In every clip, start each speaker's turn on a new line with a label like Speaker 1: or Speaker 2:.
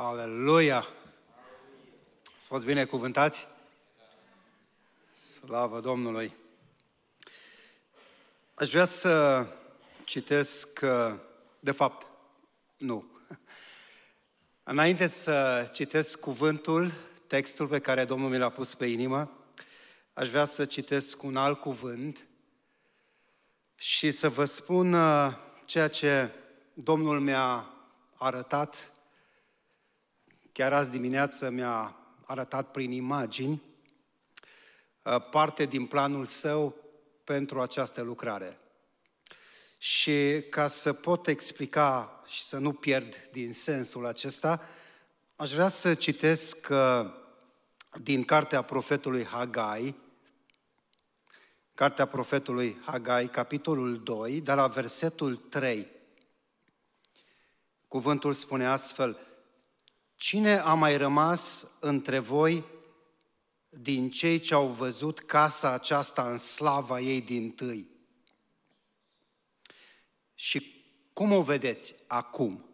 Speaker 1: Aleluia! Ați fost binecuvântați? Slavă Domnului! Aș vrea să citesc, de fapt, nu. Înainte să citesc cuvântul, textul pe care Domnul mi l-a pus pe inimă, aș vrea să citesc un alt cuvânt și să vă spun uh, ceea ce Domnul mi-a arătat Chiar azi dimineață mi-a arătat prin imagini uh, parte din planul său pentru această lucrare. Și ca să pot explica și să nu pierd din sensul acesta, aș vrea să citesc uh, din cartea profetului Hagai, cartea profetului Hagai, capitolul 2, de la versetul 3. Cuvântul spune astfel, Cine a mai rămas între voi din cei ce au văzut casa aceasta în slava ei din tâi? Și cum o vedeți acum?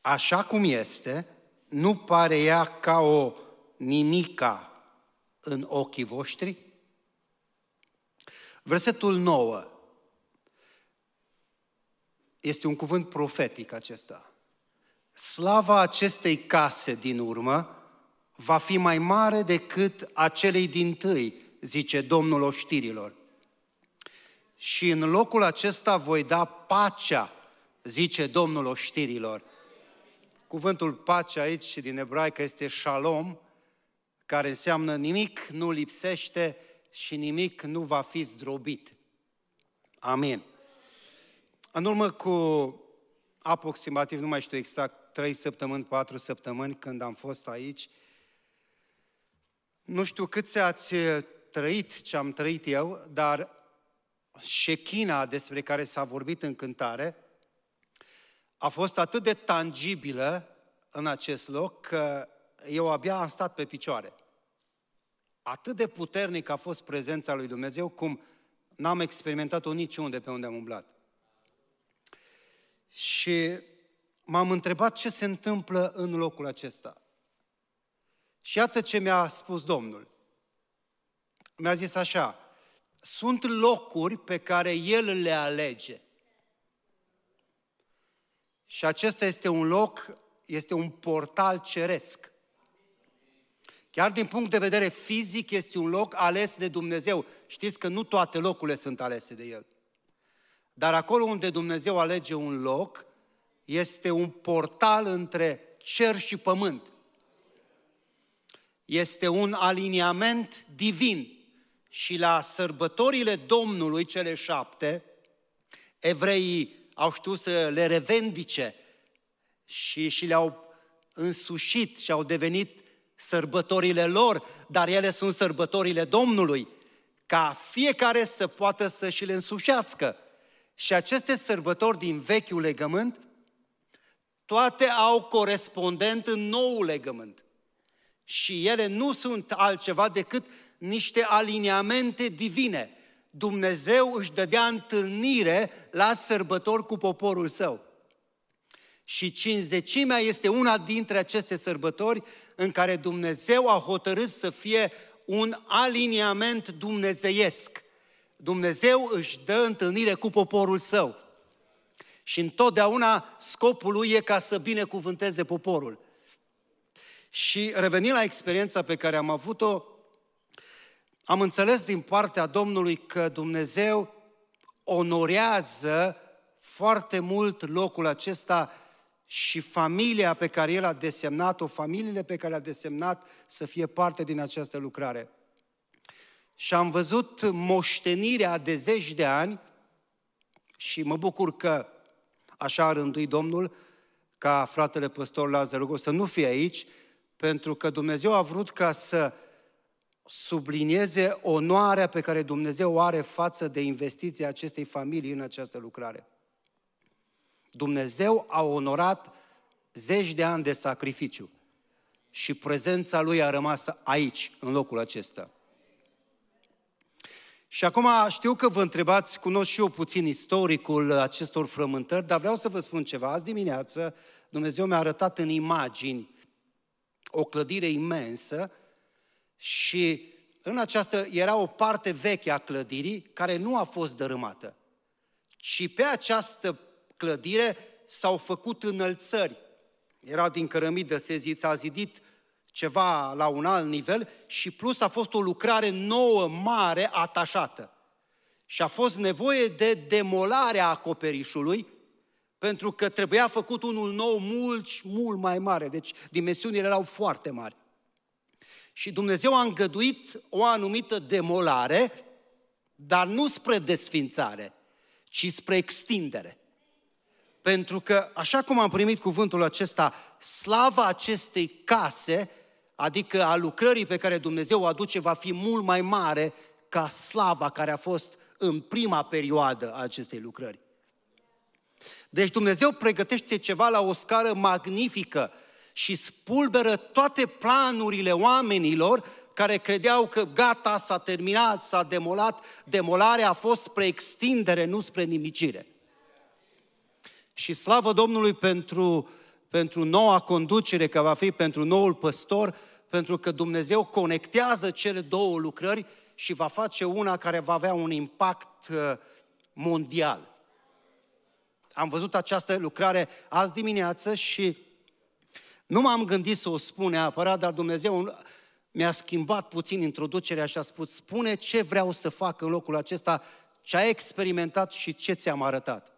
Speaker 1: Așa cum este, nu pare ea ca o nimica în ochii voștri? Versetul 9 este un cuvânt profetic acesta. Slava acestei case din urmă va fi mai mare decât acelei din tâi, zice Domnul oștirilor. Și în locul acesta voi da pacea, zice Domnul oștirilor. Cuvântul pace aici din ebraică este shalom, care înseamnă nimic nu lipsește și nimic nu va fi zdrobit. Amin. În urmă cu aproximativ, nu mai știu exact, trei săptămâni, patru săptămâni când am fost aici, nu știu cât ați trăit ce am trăit eu, dar șechina despre care s-a vorbit în cântare a fost atât de tangibilă în acest loc că eu abia am stat pe picioare. Atât de puternic a fost prezența lui Dumnezeu cum n-am experimentat-o niciunde pe unde am umblat. Și m-am întrebat ce se întâmplă în locul acesta. Și iată ce mi-a spus Domnul. Mi-a zis așa, sunt locuri pe care El le alege. Și acesta este un loc, este un portal ceresc. Chiar din punct de vedere fizic este un loc ales de Dumnezeu. Știți că nu toate locurile sunt alese de El. Dar acolo unde Dumnezeu alege un loc, este un portal între cer și pământ. Este un aliniament divin. Și la sărbătorile Domnului, cele șapte, evreii au știut să le revendice și, și le-au însușit și au devenit sărbătorile lor, dar ele sunt sărbătorile Domnului, ca fiecare să poată să și le însușească. Și aceste sărbători din vechiul legământ, toate au corespondent în nou legământ. Și ele nu sunt altceva decât niște aliniamente divine. Dumnezeu își dădea întâlnire la sărbători cu poporul său. Și cinzecimea este una dintre aceste sărbători în care Dumnezeu a hotărât să fie un aliniament dumnezeiesc. Dumnezeu își dă întâlnire cu poporul său. Și întotdeauna scopul lui e ca să binecuvânteze poporul. Și revenind la experiența pe care am avut-o, am înțeles din partea Domnului că Dumnezeu onorează foarte mult locul acesta și familia pe care El a desemnat-o, familiile pe care a desemnat să fie parte din această lucrare și am văzut moștenirea de zeci de ani și mă bucur că așa a rânduit Domnul ca fratele păstor Lazar să nu fie aici, pentru că Dumnezeu a vrut ca să sublinieze onoarea pe care Dumnezeu o are față de investiția acestei familii în această lucrare. Dumnezeu a onorat zeci de ani de sacrificiu și prezența Lui a rămas aici, în locul acesta. Și acum știu că vă întrebați, cunosc și eu puțin istoricul acestor frământări, dar vreau să vă spun ceva. Azi dimineață Dumnezeu mi-a arătat în imagini o clădire imensă și în această era o parte veche a clădirii care nu a fost dărâmată, ci pe această clădire s-au făcut înălțări. Era din cărămidă seziță, a zidit ceva la un alt nivel și plus a fost o lucrare nouă, mare, atașată. Și a fost nevoie de demolarea acoperișului, pentru că trebuia făcut unul nou mult, mult mai mare. Deci dimensiunile erau foarte mari. Și Dumnezeu a îngăduit o anumită demolare, dar nu spre desfințare, ci spre extindere. Pentru că, așa cum am primit cuvântul acesta, slava acestei case, adică a lucrării pe care Dumnezeu o aduce, va fi mult mai mare ca slava care a fost în prima perioadă a acestei lucrări. Deci Dumnezeu pregătește ceva la o scară magnifică și spulberă toate planurile oamenilor care credeau că gata, s-a terminat, s-a demolat. Demolarea a fost spre extindere, nu spre nimicire. Și slavă Domnului pentru, pentru noua conducere, că va fi pentru noul păstor, pentru că Dumnezeu conectează cele două lucrări și va face una care va avea un impact uh, mondial. Am văzut această lucrare azi dimineață și nu m-am gândit să o spun neapărat, dar Dumnezeu mi-a schimbat puțin introducerea și a spus, spune ce vreau să fac în locul acesta, ce ai experimentat și ce ți-am arătat.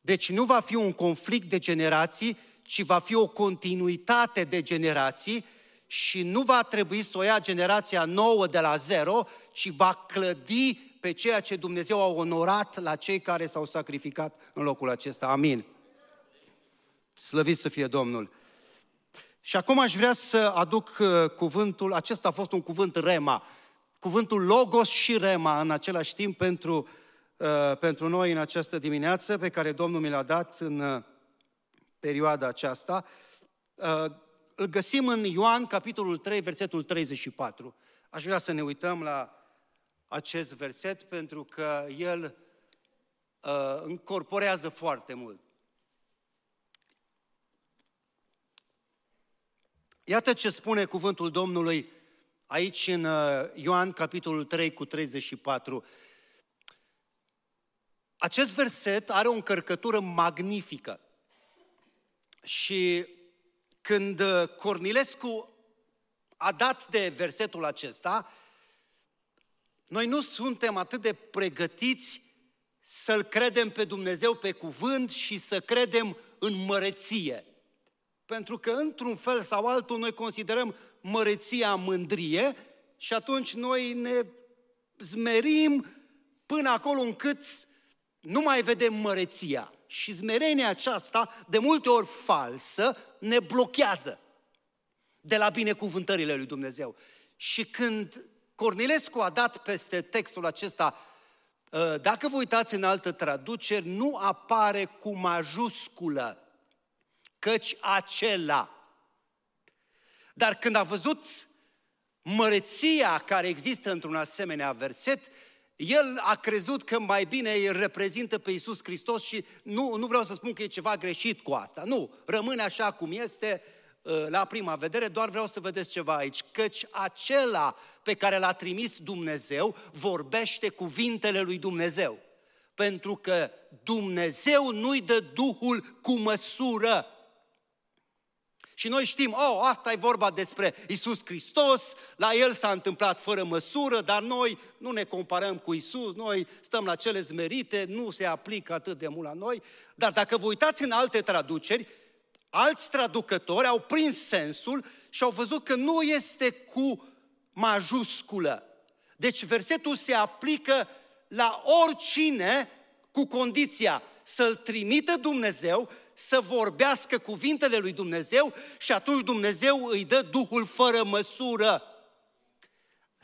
Speaker 1: Deci nu va fi un conflict de generații, ci va fi o continuitate de generații și nu va trebui să o ia generația nouă de la zero, ci va clădi pe ceea ce Dumnezeu a onorat la cei care s-au sacrificat în locul acesta. Amin. Slăvit să fie Domnul. Și acum aș vrea să aduc uh, cuvântul, acesta a fost un cuvânt rema, cuvântul logos și rema în același timp pentru, uh, pentru noi în această dimineață pe care Domnul mi l-a dat în uh, perioada aceasta. Îl găsim în Ioan, capitolul 3, versetul 34. Aș vrea să ne uităm la acest verset pentru că el uh, încorporează foarte mult. Iată ce spune cuvântul Domnului aici în uh, Ioan, capitolul 3, cu 34. Acest verset are o încărcătură magnifică. Și când uh, Cornilescu a dat de versetul acesta, noi nu suntem atât de pregătiți să-L credem pe Dumnezeu pe cuvânt și să credem în măreție. Pentru că, într-un fel sau altul, noi considerăm măreția mândrie și atunci noi ne zmerim până acolo încât nu mai vedem măreția. Și zmerenia aceasta, de multe ori falsă, ne blochează de la binecuvântările lui Dumnezeu. Și când Cornilescu a dat peste textul acesta, ă, dacă vă uitați în altă traduceri, nu apare cu majusculă, căci acela. Dar când a văzut măreția care există într-un asemenea verset, el a crezut că mai bine îl reprezintă pe Iisus Hristos și nu, nu vreau să spun că e ceva greșit cu asta. Nu, rămâne așa cum este, Uh, la prima vedere, doar vreau să vedeți ceva aici, căci acela pe care l-a trimis Dumnezeu vorbește cuvintele lui Dumnezeu. Pentru că Dumnezeu nu-i dă Duhul cu măsură. Și noi știm, oh, asta e vorba despre Isus Hristos, la El s-a întâmplat fără măsură, dar noi nu ne comparăm cu Isus, noi stăm la cele zmerite, nu se aplică atât de mult la noi. Dar dacă vă uitați în alte traduceri, Alți traducători au prins sensul și au văzut că nu este cu majusculă. Deci versetul se aplică la oricine cu condiția să-l trimită Dumnezeu, să vorbească cuvintele lui Dumnezeu și atunci Dumnezeu îi dă Duhul fără măsură.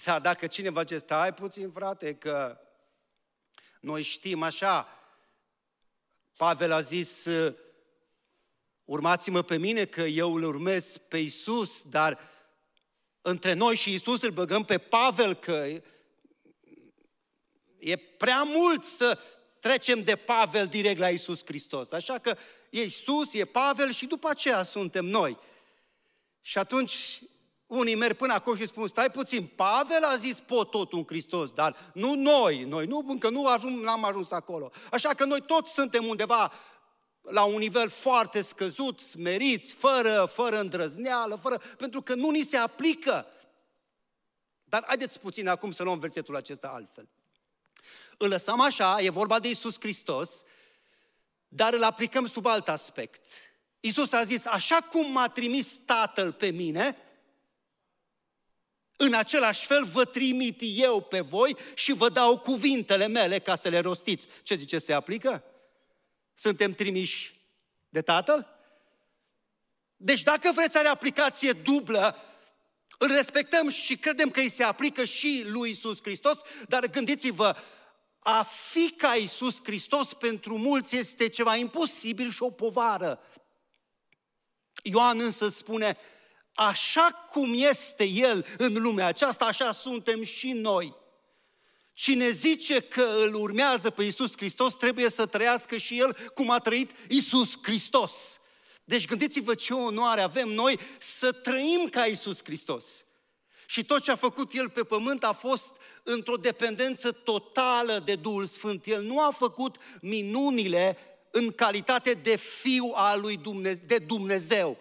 Speaker 1: Dar dacă cineva zice, stai puțin frate, că noi știm așa, Pavel a zis, urmați-mă pe mine că eu îl urmez pe Isus, dar între noi și Isus îl băgăm pe Pavel că E prea mult să trecem de Pavel direct la Isus Hristos. Așa că e Isus, e Pavel și după aceea suntem noi. Și atunci unii merg până acolo și spun, stai puțin, Pavel a zis pot tot un Hristos, dar nu noi, noi nu, încă nu ajung, n-am ajuns acolo. Așa că noi toți suntem undeva la un nivel foarte scăzut, smeriți, fără, fără îndrăzneală, fără, pentru că nu ni se aplică. Dar haideți puțin acum să luăm versetul acesta altfel. Îl lăsăm așa, e vorba de Isus Hristos, dar îl aplicăm sub alt aspect. Isus a zis, așa cum m-a trimis Tatăl pe mine, în același fel vă trimit eu pe voi și vă dau cuvintele mele ca să le rostiți. Ce zice, se aplică? Suntem trimiși de Tatăl? Deci dacă vreți are aplicație dublă, îl respectăm și credem că îi se aplică și lui Isus Hristos, dar gândiți-vă, a fi ca Isus Hristos pentru mulți este ceva imposibil și o povară. Ioan însă spune, așa cum este El în lumea aceasta, așa suntem și noi. Cine zice că îl urmează pe Isus Hristos, trebuie să trăiască și El cum a trăit Isus Hristos. Deci gândiți-vă ce onoare avem noi să trăim ca Isus Hristos. Și tot ce a făcut El pe pământ a fost într-o dependență totală de Duhul Sfânt. El nu a făcut minunile în calitate de fiu al lui Dumnezeu, de Dumnezeu,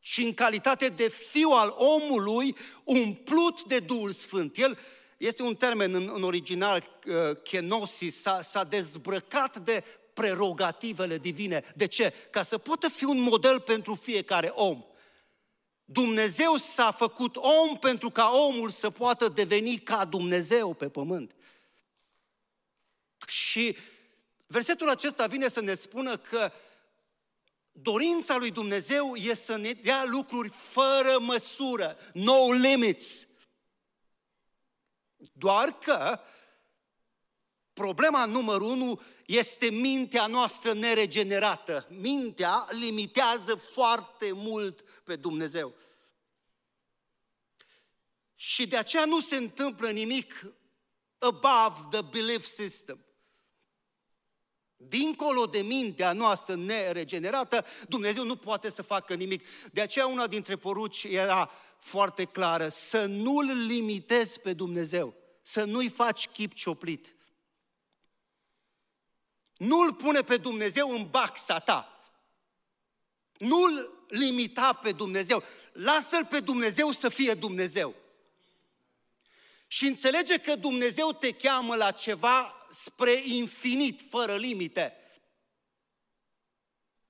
Speaker 1: și în calitate de fiu al omului umplut de Duhul Sfânt. El este un termen în, în original, uh, kenosis, s-a, s-a dezbrăcat de prerogativele divine. De ce? Ca să poată fi un model pentru fiecare om. Dumnezeu s-a făcut om pentru ca omul să poată deveni ca Dumnezeu pe pământ. Și versetul acesta vine să ne spună că dorința lui Dumnezeu e să ne dea lucruri fără măsură, no limits. Doar că problema numărul unu este mintea noastră neregenerată. Mintea limitează foarte mult pe Dumnezeu. Și de aceea nu se întâmplă nimic above the belief system. Dincolo de mintea noastră neregenerată, Dumnezeu nu poate să facă nimic. De aceea una dintre poruci era foarte clară, să nu-L limitezi pe Dumnezeu, să nu-i faci chip cioplit. Nu-L pune pe Dumnezeu în baxa ta. Nu-L limita pe Dumnezeu. Lasă-L pe Dumnezeu să fie Dumnezeu. Și înțelege că Dumnezeu te cheamă la ceva spre infinit, fără limite.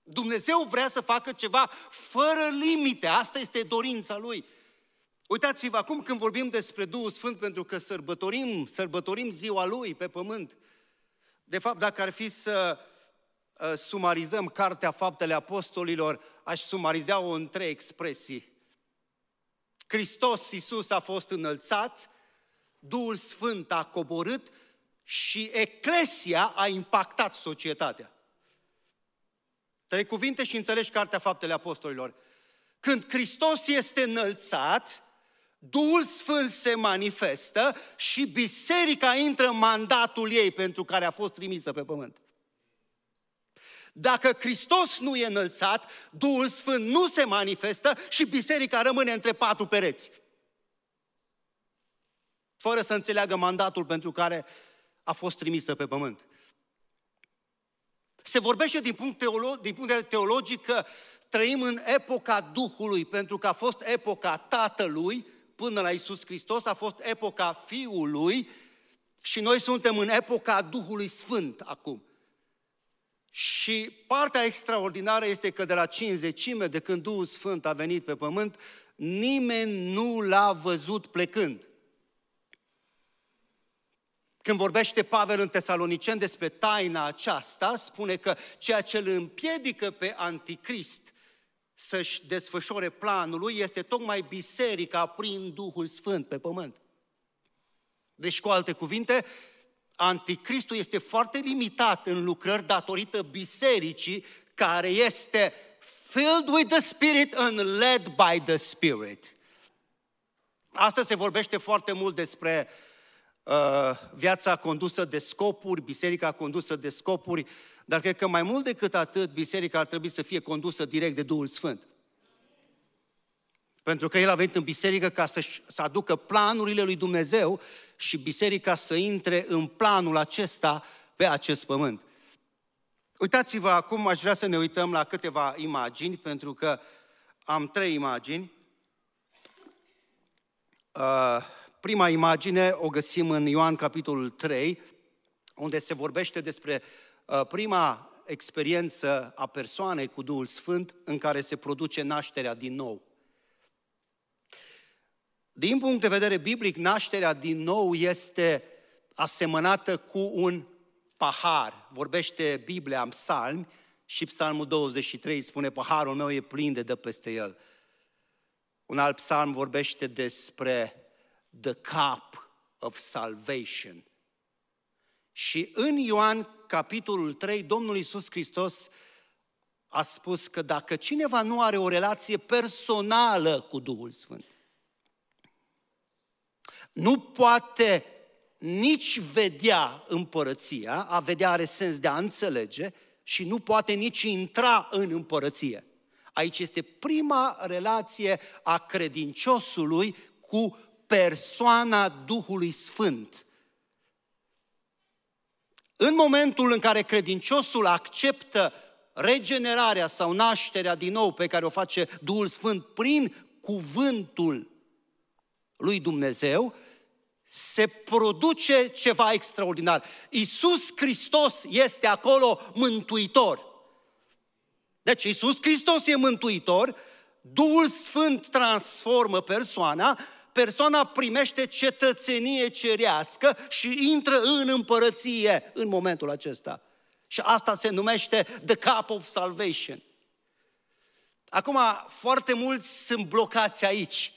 Speaker 1: Dumnezeu vrea să facă ceva fără limite. Asta este dorința Lui. Uitați-vă acum când vorbim despre Duhul Sfânt, pentru că sărbătorim, sărbătorim ziua Lui pe pământ. De fapt, dacă ar fi să uh, sumarizăm Cartea Faptele Apostolilor, aș sumariza-o în trei expresii. Hristos Iisus a fost înălțat, Duhul Sfânt a coborât și Eclesia a impactat societatea. Trei cuvinte și înțelegi Cartea Faptele Apostolilor. Când Hristos este înălțat, Duhul Sfânt se manifestă și biserica intră în mandatul ei pentru care a fost trimisă pe pământ. Dacă Hristos nu e înălțat, Duhul Sfânt nu se manifestă și biserica rămâne între patru pereți. Fără să înțeleagă mandatul pentru care a fost trimisă pe pământ. Se vorbește din punct, teolo- din punct de vedere teologic că trăim în epoca Duhului, pentru că a fost epoca Tatălui până la Isus Hristos, a fost epoca Fiului și noi suntem în epoca Duhului Sfânt acum. Și partea extraordinară este că de la cinzecime, de când Duhul Sfânt a venit pe pământ, nimeni nu l-a văzut plecând. Când vorbește Pavel în Tesalonicen despre taina aceasta, spune că ceea ce îl împiedică pe anticrist să-și desfășoare planul lui este tocmai biserica prin Duhul Sfânt pe pământ. Deci, cu alte cuvinte, anticristul este foarte limitat în lucrări datorită bisericii care este filled with the Spirit and led by the Spirit. Asta se vorbește foarte mult despre uh, viața condusă de scopuri, biserica condusă de scopuri, dar cred că mai mult decât atât, biserica ar trebui să fie condusă direct de Duhul Sfânt. Pentru că El a venit în biserică ca să, să aducă planurile lui Dumnezeu și biserica să intre în planul acesta pe acest pământ. Uitați-vă acum, aș vrea să ne uităm la câteva imagini, pentru că am trei imagini. Uh, prima imagine o găsim în Ioan capitolul 3, unde se vorbește despre uh, prima experiență a persoanei cu Duhul Sfânt în care se produce nașterea din nou. Din punct de vedere biblic, nașterea din nou este asemănată cu un pahar. Vorbește Biblia în psalmi și psalmul 23 spune, paharul meu e plin de dă peste el. Un alt psalm vorbește despre the cup of salvation. Și în Ioan, capitolul 3, Domnul Iisus Hristos a spus că dacă cineva nu are o relație personală cu Duhul Sfânt, nu poate nici vedea împărăția, a vedea are sens de a înțelege și nu poate nici intra în împărăție. Aici este prima relație a credinciosului cu persoana Duhului Sfânt. În momentul în care credinciosul acceptă regenerarea sau nașterea din nou pe care o face Duhul Sfânt prin cuvântul lui Dumnezeu, se produce ceva extraordinar. Isus Hristos este acolo mântuitor. Deci Isus Hristos e mântuitor, Duhul Sfânt transformă persoana, persoana primește cetățenie cerească și intră în împărăție în momentul acesta. Și asta se numește the cup of salvation. Acum, foarte mulți sunt blocați aici.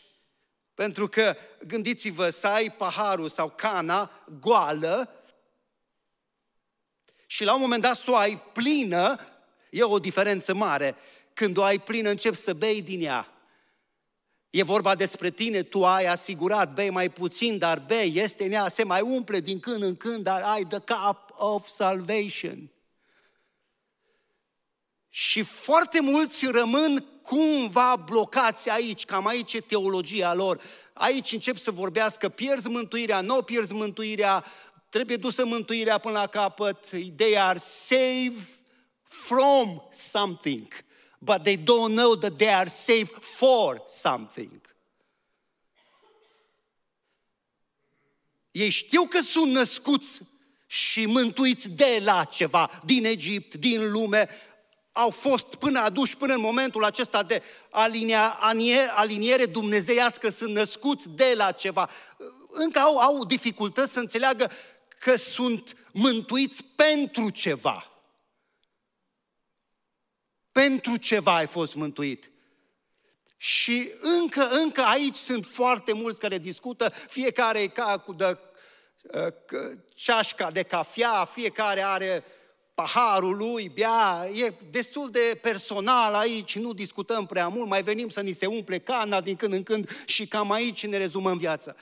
Speaker 1: Pentru că, gândiți-vă, să ai paharul sau cana goală și la un moment dat să o ai plină, e o diferență mare. Când o ai plină, începi să bei din ea. E vorba despre tine, tu ai asigurat, bei mai puțin, dar bei, este în ea, se mai umple din când în când, dar ai the cup of salvation. Și foarte mulți rămân cumva blocați aici, cam aici e teologia lor. Aici încep să vorbească, pierzi mântuirea, nu pierzi mântuirea, trebuie dusă mântuirea până la capăt. They are saved from something, but they don't know that they are saved for something. Ei știu că sunt născuți și mântuiți de la ceva, din Egipt, din lume, au fost până aduși până în momentul acesta de alinia, aliniere dumnezeiască, sunt născuți de la ceva. Încă au, au dificultăți să înțeleagă că sunt mântuiți pentru ceva. Pentru ceva ai fost mântuit. Și încă, încă aici sunt foarte mulți care discută, fiecare ca cu de, uh, ceașca de cafea, fiecare are paharul lui, bea, e destul de personal aici, nu discutăm prea mult, mai venim să ni se umple cana din când în când și cam aici ne rezumăm viața.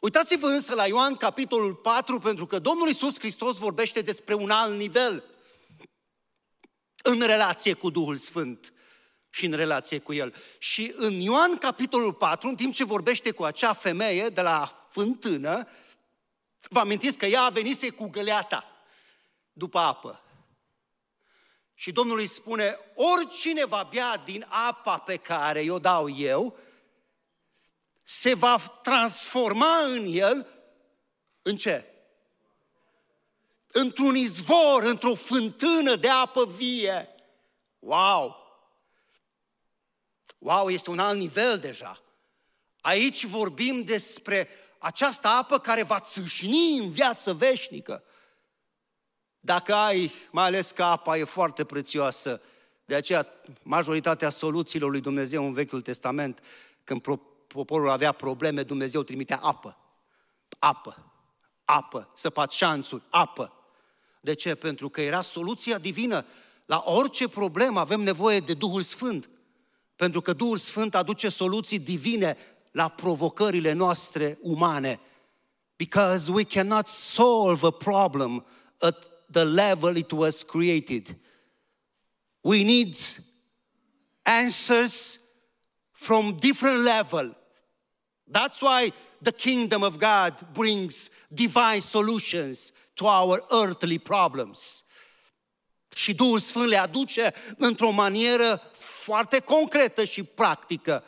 Speaker 1: Uitați-vă însă la Ioan capitolul 4, pentru că Domnul Iisus Hristos vorbește despre un alt nivel în relație cu Duhul Sfânt și în relație cu El. Și în Ioan capitolul 4, în timp ce vorbește cu acea femeie de la fântână, vă amintiți că ea a venit cu găleata după apă. Și Domnul îi spune, oricine va bea din apa pe care o dau eu, se va transforma în el în ce? Într-un izvor, într-o fântână de apă vie. Wow! Wow, este un alt nivel deja. Aici vorbim despre această apă care va țâșni în viață veșnică. Dacă ai, mai ales că apa e foarte prețioasă, de aceea majoritatea soluțiilor lui Dumnezeu în Vechiul Testament, când poporul avea probleme, Dumnezeu trimitea apă. Apă. Apă. Săpați șanțuri. Apă. De ce? Pentru că era soluția divină. La orice problemă avem nevoie de Duhul Sfânt. Pentru că Duhul Sfânt aduce soluții divine la provocările noastre umane. Because we cannot solve a problem at the level it was created. We need answers from different level. That's why the kingdom of God brings divine solutions to our earthly problems. Și Duhul Sfânt le aduce într-o manieră foarte concretă și practică.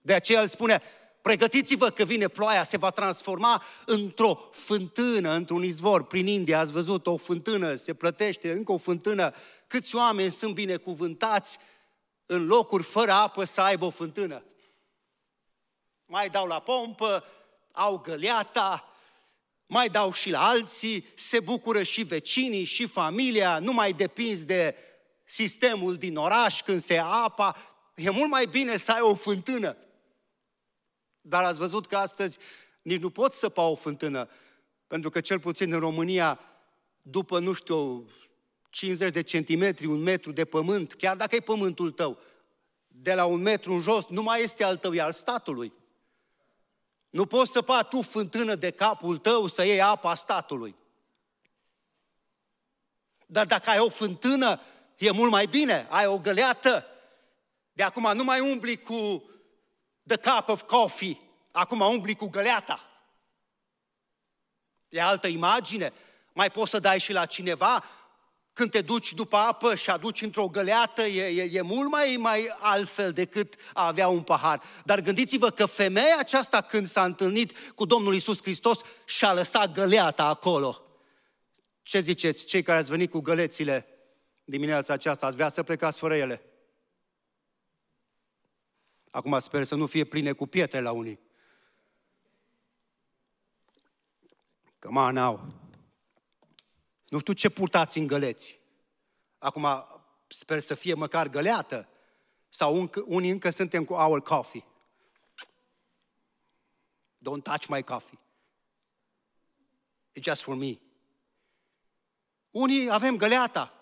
Speaker 1: De aceea el spune, pregătiți-vă că vine ploaia, se va transforma într-o fântână, într-un izvor. Prin India ați văzut o fântână, se plătește încă o fântână. Câți oameni sunt binecuvântați în locuri fără apă să aibă o fântână? Mai dau la pompă, au găleata, mai dau și la alții, se bucură și vecinii, și familia, nu mai depinzi de sistemul din oraș când se apa. E mult mai bine să ai o fântână. Dar ați văzut că astăzi nici nu poți săpa o fântână, pentru că cel puțin în România, după, nu știu, 50 de centimetri, un metru de pământ, chiar dacă e pământul tău, de la un metru în jos, nu mai este al tău, e al statului. Nu poți săpa tu fântână de capul tău să iei apa statului. Dar dacă ai o fântână, e mult mai bine. Ai o găleată. De acum nu mai umbli cu the cup of coffee. Acum umbli cu găleata. E altă imagine. Mai poți să dai și la cineva când te duci după apă și aduci într-o găleată, e, e, e mult mai, mai altfel decât a avea un pahar. Dar gândiți-vă că femeia aceasta, când s-a întâlnit cu Domnul Isus Hristos, și-a lăsat găleata acolo. Ce ziceți, cei care ați venit cu gălețile dimineața aceasta, ați vrea să plecați fără ele? Acum sper să nu fie pline cu pietre la unii. Că mă n-au. Nu știu ce purtați în găleți. Acum sper să fie măcar găleată. Sau încă, unii încă suntem cu our coffee. Don't touch my coffee. It's just for me. Unii avem găleata.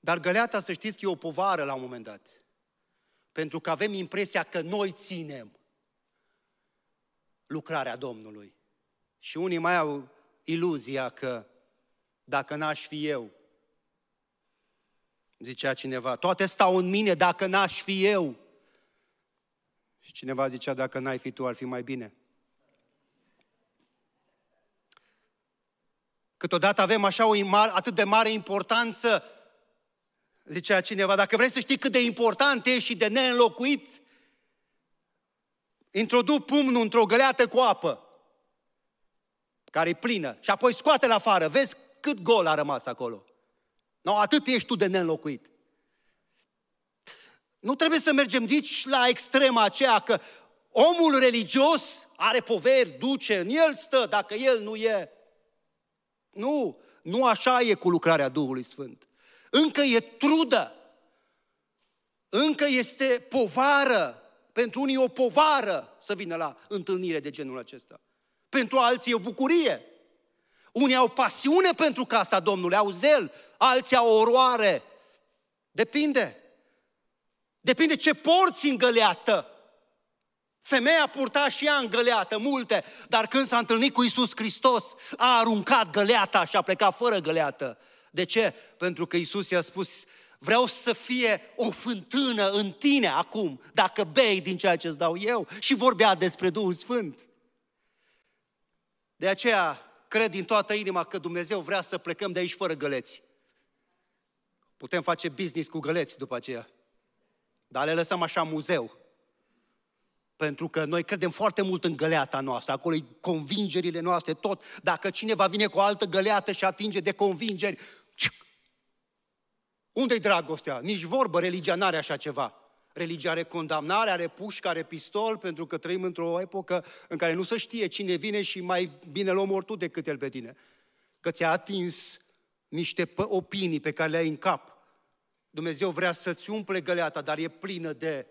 Speaker 1: Dar găleata, să știți că e o povară la un moment dat. Pentru că avem impresia că noi ținem lucrarea Domnului. Și unii mai au iluzia că dacă n-aș fi eu, zicea cineva, toate stau în mine dacă n-aș fi eu. Și cineva zicea, dacă n-ai fi tu, ar fi mai bine. Câteodată avem așa o atât de mare importanță, zicea cineva, dacă vrei să știi cât de important e și de neînlocuit, introduc pumnul într-o găleată cu apă care e plină, și apoi scoate la afară, vezi cât gol a rămas acolo. No, atât ești tu de neînlocuit. Nu trebuie să mergem nici la extrema aceea că omul religios are poveri, duce, în el stă, dacă el nu e. Nu, nu așa e cu lucrarea Duhului Sfânt. Încă e trudă. Încă este povară. Pentru unii o povară să vină la întâlnire de genul acesta. Pentru alții e o bucurie. Unii au pasiune pentru casa Domnului, au zel, alții au oroare. Depinde. Depinde ce porți în găleată. Femeia purta și ea în găleată multe, dar când s-a întâlnit cu Isus Hristos, a aruncat găleata și a plecat fără găleată. De ce? Pentru că Isus i-a spus, vreau să fie o fântână în tine acum, dacă bei din ceea ce îți dau eu. Și vorbea despre Duhul Sfânt. De aceea cred din toată inima că Dumnezeu vrea să plecăm de aici fără găleți. Putem face business cu găleți după aceea. Dar le lăsăm așa muzeu. Pentru că noi credem foarte mult în găleata noastră, acolo convingerile noastre, tot. Dacă cineva vine cu o altă găleată și atinge de convingeri, unde-i dragostea? Nici vorbă, religia n-are așa ceva. Religia are condamnare, are pușcă, are pistol, pentru că trăim într-o epocă în care nu se știe cine vine și mai bine l omori tu decât el pe tine. Că ți-a atins niște opinii pe care le ai în cap. Dumnezeu vrea să-ți umple găleata, dar e plină de...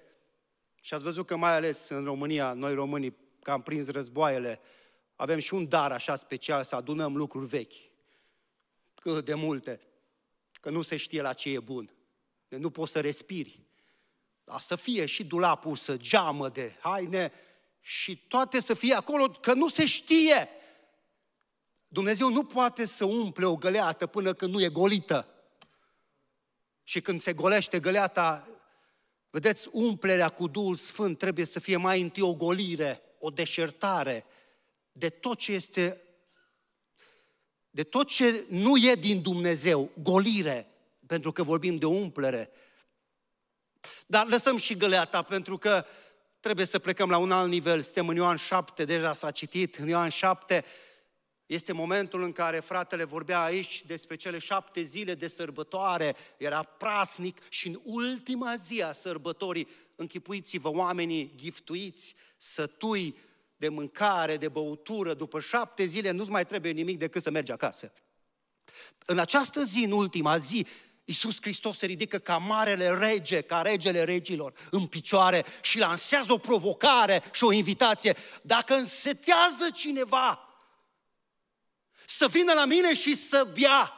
Speaker 1: Și ați văzut că mai ales în România, noi românii, că am prins războaiele, avem și un dar așa special să adunăm lucruri vechi. Cât de multe. Că nu se știe la ce e bun. De nu poți să respiri. Dar să fie și dulapul să geamă de haine și toate să fie acolo, că nu se știe. Dumnezeu nu poate să umple o găleată până când nu e golită. Și când se golește găleata, vedeți, umplerea cu Duhul Sfânt trebuie să fie mai întâi o golire, o deșertare de tot ce este, de tot ce nu e din Dumnezeu, golire, pentru că vorbim de umplere. Dar lăsăm și găleata, pentru că trebuie să plecăm la un alt nivel. Suntem în Ioan 7, deja s-a citit, în Ioan 7, este momentul în care fratele vorbea aici despre cele șapte zile de sărbătoare, era prasnic și în ultima zi a sărbătorii, închipuiți-vă oamenii giftuiți, sătui de mâncare, de băutură, după șapte zile nu-ți mai trebuie nimic decât să mergi acasă. În această zi, în ultima zi, Iisus Hristos se ridică ca marele rege, ca regele regilor, în picioare și lansează o provocare și o invitație. Dacă însetează cineva să vină la mine și să bea,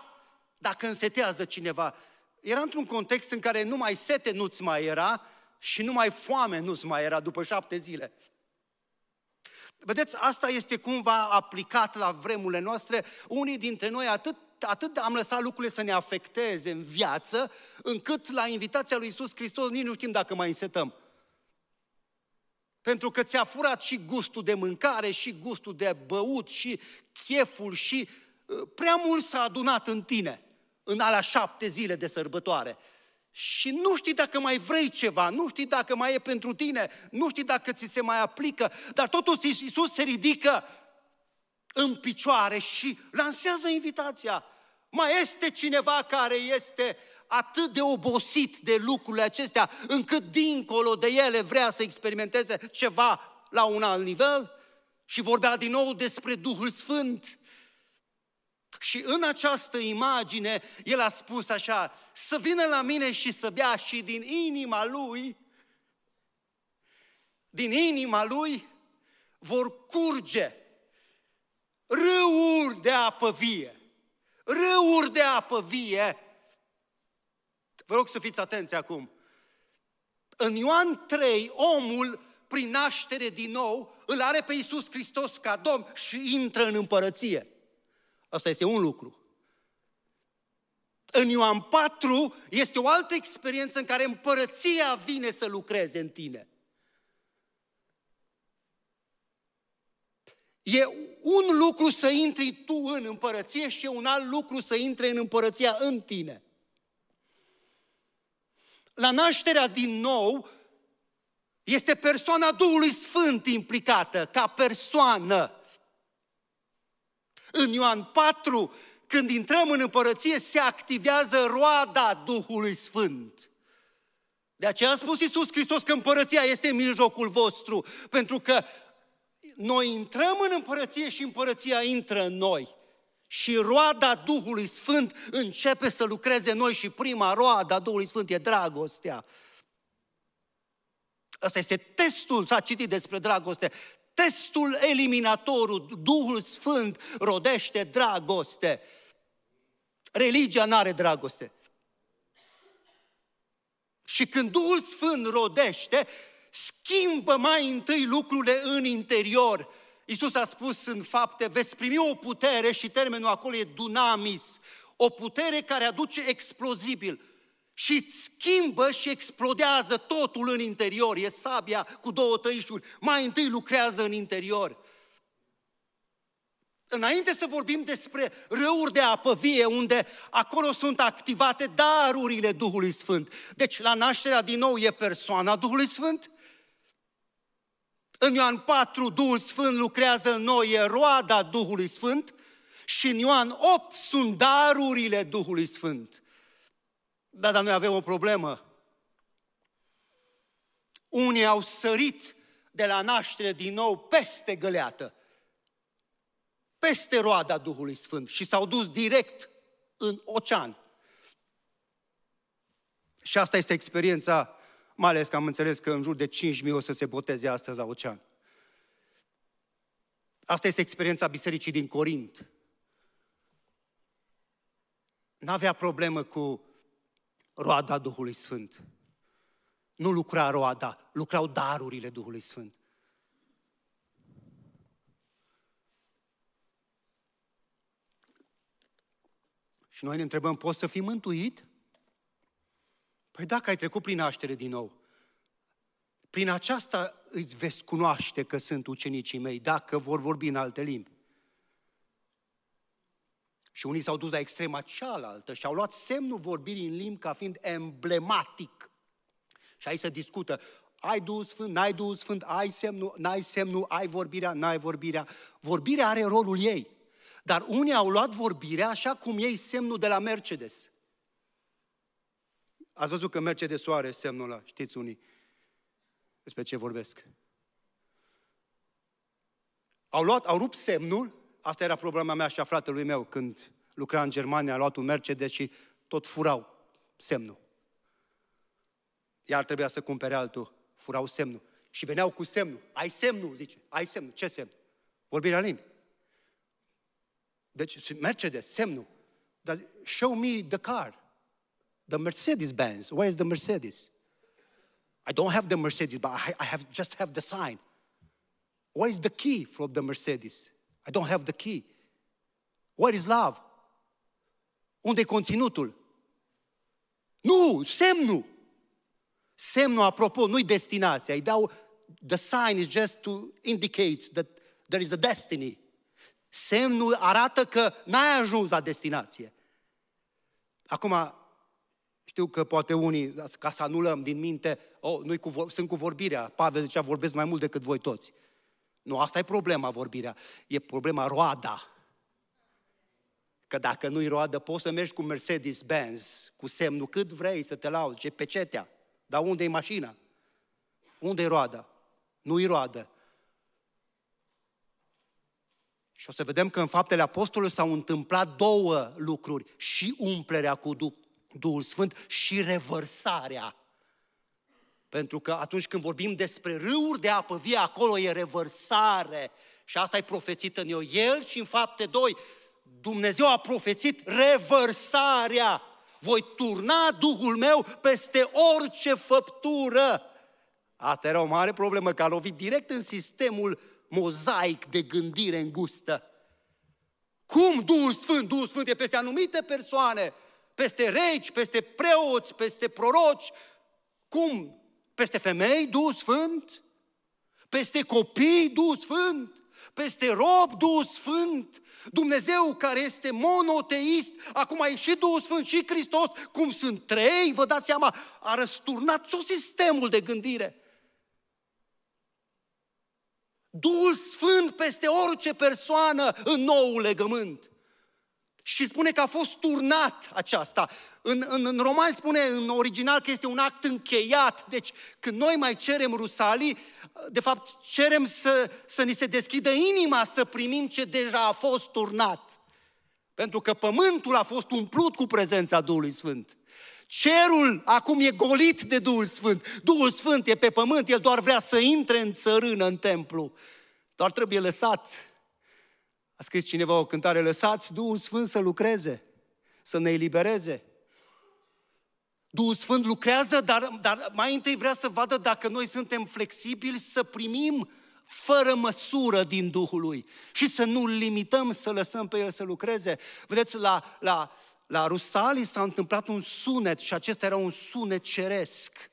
Speaker 1: dacă însetează cineva. Era într-un context în care numai sete nu-ți mai era și numai foame nu-ți mai era după șapte zile. Vedeți, asta este cumva aplicat la vremurile noastre. Unii dintre noi atât atât am lăsat lucrurile să ne afecteze în viață, încât la invitația lui Isus Hristos nici nu știm dacă mai însetăm. Pentru că ți-a furat și gustul de mâncare, și gustul de băut, și cheful, și uh, prea mult s-a adunat în tine în alea șapte zile de sărbătoare. Și nu știi dacă mai vrei ceva, nu știi dacă mai e pentru tine, nu știi dacă ți se mai aplică, dar totuși Iisus se ridică în picioare și lansează invitația. Mai este cineva care este atât de obosit de lucrurile acestea, încât dincolo de ele vrea să experimenteze ceva la un alt nivel? Și vorbea din nou despre Duhul Sfânt. Și în această imagine, el a spus așa, să vină la mine și să bea și din inima lui, din inima lui vor curge râuri de apă vie. Râuri de apă vie. Vă rog să fiți atenți acum. În Ioan 3, omul, prin naștere din nou, îl are pe Iisus Hristos ca Domn și intră în împărăție. Asta este un lucru. În Ioan 4 este o altă experiență în care împărăția vine să lucreze în tine. E un lucru să intri tu în împărăție și e un alt lucru să intri în împărăția în tine. La nașterea din nou este persoana Duhului Sfânt implicată ca persoană. În Ioan 4, când intrăm în împărăție, se activează roada Duhului Sfânt. De aceea a spus Iisus Hristos că împărăția este în mijlocul vostru, pentru că noi intrăm în împărăție și împărăția intră în noi. Și roada Duhului Sfânt începe să lucreze în noi și prima roada Duhului Sfânt e dragostea. Asta este testul, s-a citit despre dragoste, testul eliminatorul, Duhul Sfânt rodește dragoste. Religia nu are dragoste. Și când Duhul Sfânt rodește, schimbă mai întâi lucrurile în interior. Iisus a spus în fapte, veți primi o putere și termenul acolo e dunamis, o putere care aduce explozibil și schimbă și explodează totul în interior. E sabia cu două tăișuri. Mai întâi lucrează în interior. Înainte să vorbim despre râuri de apă vie, unde acolo sunt activate darurile Duhului Sfânt. Deci, la nașterea din nou e persoana Duhului Sfânt, în Ioan 4, Duhul Sfânt lucrează în noi, e roada Duhului Sfânt și în Ioan 8 sunt darurile Duhului Sfânt. Da, dar noi avem o problemă. Unii au sărit de la naștere din nou peste găleată, peste roada Duhului Sfânt și s-au dus direct în ocean. Și asta este experiența mai ales că am înțeles că în jur de 5.000 o să se boteze astăzi la ocean. Asta este experiența bisericii din Corint. N-avea problemă cu roada Duhului Sfânt. Nu lucra roada, lucrau darurile Duhului Sfânt. Și noi ne întrebăm, poți să fii mântuit? Păi dacă ai trecut prin naștere din nou, prin aceasta îți veți cunoaște că sunt ucenicii mei, dacă vor vorbi în alte limbi. Și unii s-au dus la extrema cealaltă și au luat semnul vorbirii în limbi ca fiind emblematic. Și aici se discută, ai Duhul Sfânt, n-ai Duhul Sfânt, ai semnul, n-ai semnul, ai vorbirea, n-ai vorbirea. Vorbirea are rolul ei. Dar unii au luat vorbirea așa cum ei semnul de la Mercedes. Ați văzut că Mercedes are semnul ăla, știți unii despre ce vorbesc. Au luat, au rupt semnul, asta era problema mea și a fratelui meu când lucra în Germania, a luat un Mercedes și tot furau semnul. Iar trebuia să cumpere altul, furau semnul. Și veneau cu semnul. Ai semnul, zice. Ai semnul. Ce semn? Vorbirea limbi. Deci, Mercedes, semnul. Dar show me the car. The Mercedes-Benz. Where is the Mercedes? I don't have the Mercedes, but I, I have just have the sign. What is the key from the Mercedes? I don't have the key. What is love? Unde e conținutul? Nu, semnul. Semnul, apropo, nu-i destinația. Îi dau, the sign is just to indicate that there is a destiny. Semnul arată că n-ai ajuns la destinație. Acum, știu că poate unii, ca să anulăm din minte, oh, nu cu, sunt cu vorbirea. Pavel zicea, vorbesc mai mult decât voi toți. Nu, asta e problema, vorbirea. E problema roada. Că dacă nu-i roadă, poți să mergi cu Mercedes-Benz, cu semnul cât vrei să te lauzi, ce pecetea. Dar unde e mașina? Unde e roada? Nu-i roadă. Și o să vedem că în faptele apostolului s-au întâmplat două lucruri. Și umplerea cu Duh, Duhul Sfânt și revărsarea. Pentru că atunci când vorbim despre râuri de apă vie, acolo e revărsare. Și asta e profețit în eu. El și în fapte doi, Dumnezeu a profețit revărsarea. Voi turna Duhul meu peste orice făptură. Asta era o mare problemă, că a lovit direct în sistemul mozaic de gândire îngustă. Cum Duhul Sfânt? Duhul Sfânt e peste anumite persoane, peste regi, peste preoți, peste proroci. Cum? Peste femei, Duhul Sfânt? Peste copii, Duhul Sfânt? Peste rob, Duhul Sfânt? Dumnezeu care este monoteist, acum a ieșit Duhul Sfânt și Hristos, cum sunt trei, vă dați seama, a răsturnat tot sistemul de gândire. Duhul Sfânt peste orice persoană în nou legământ. Și spune că a fost turnat aceasta. În, în, în roman spune în original că este un act încheiat. Deci când noi mai cerem rusalii, de fapt cerem să, să ni se deschidă inima să primim ce deja a fost turnat. Pentru că pământul a fost umplut cu prezența Duhului Sfânt. Cerul acum e golit de Duhul Sfânt. Duhul Sfânt e pe pământ, El doar vrea să intre în țărână, în templu. Doar trebuie lăsat. A scris cineva o cântare, lăsați Duhul Sfânt să lucreze, să ne elibereze. Duhul Sfânt lucrează, dar, dar mai întâi vrea să vadă dacă noi suntem flexibili să primim fără măsură din Duhul lui și să nu limităm, să lăsăm pe El să lucreze. Vedeți, la, la, la Rusali s-a întâmplat un sunet și acesta era un sunet ceresc.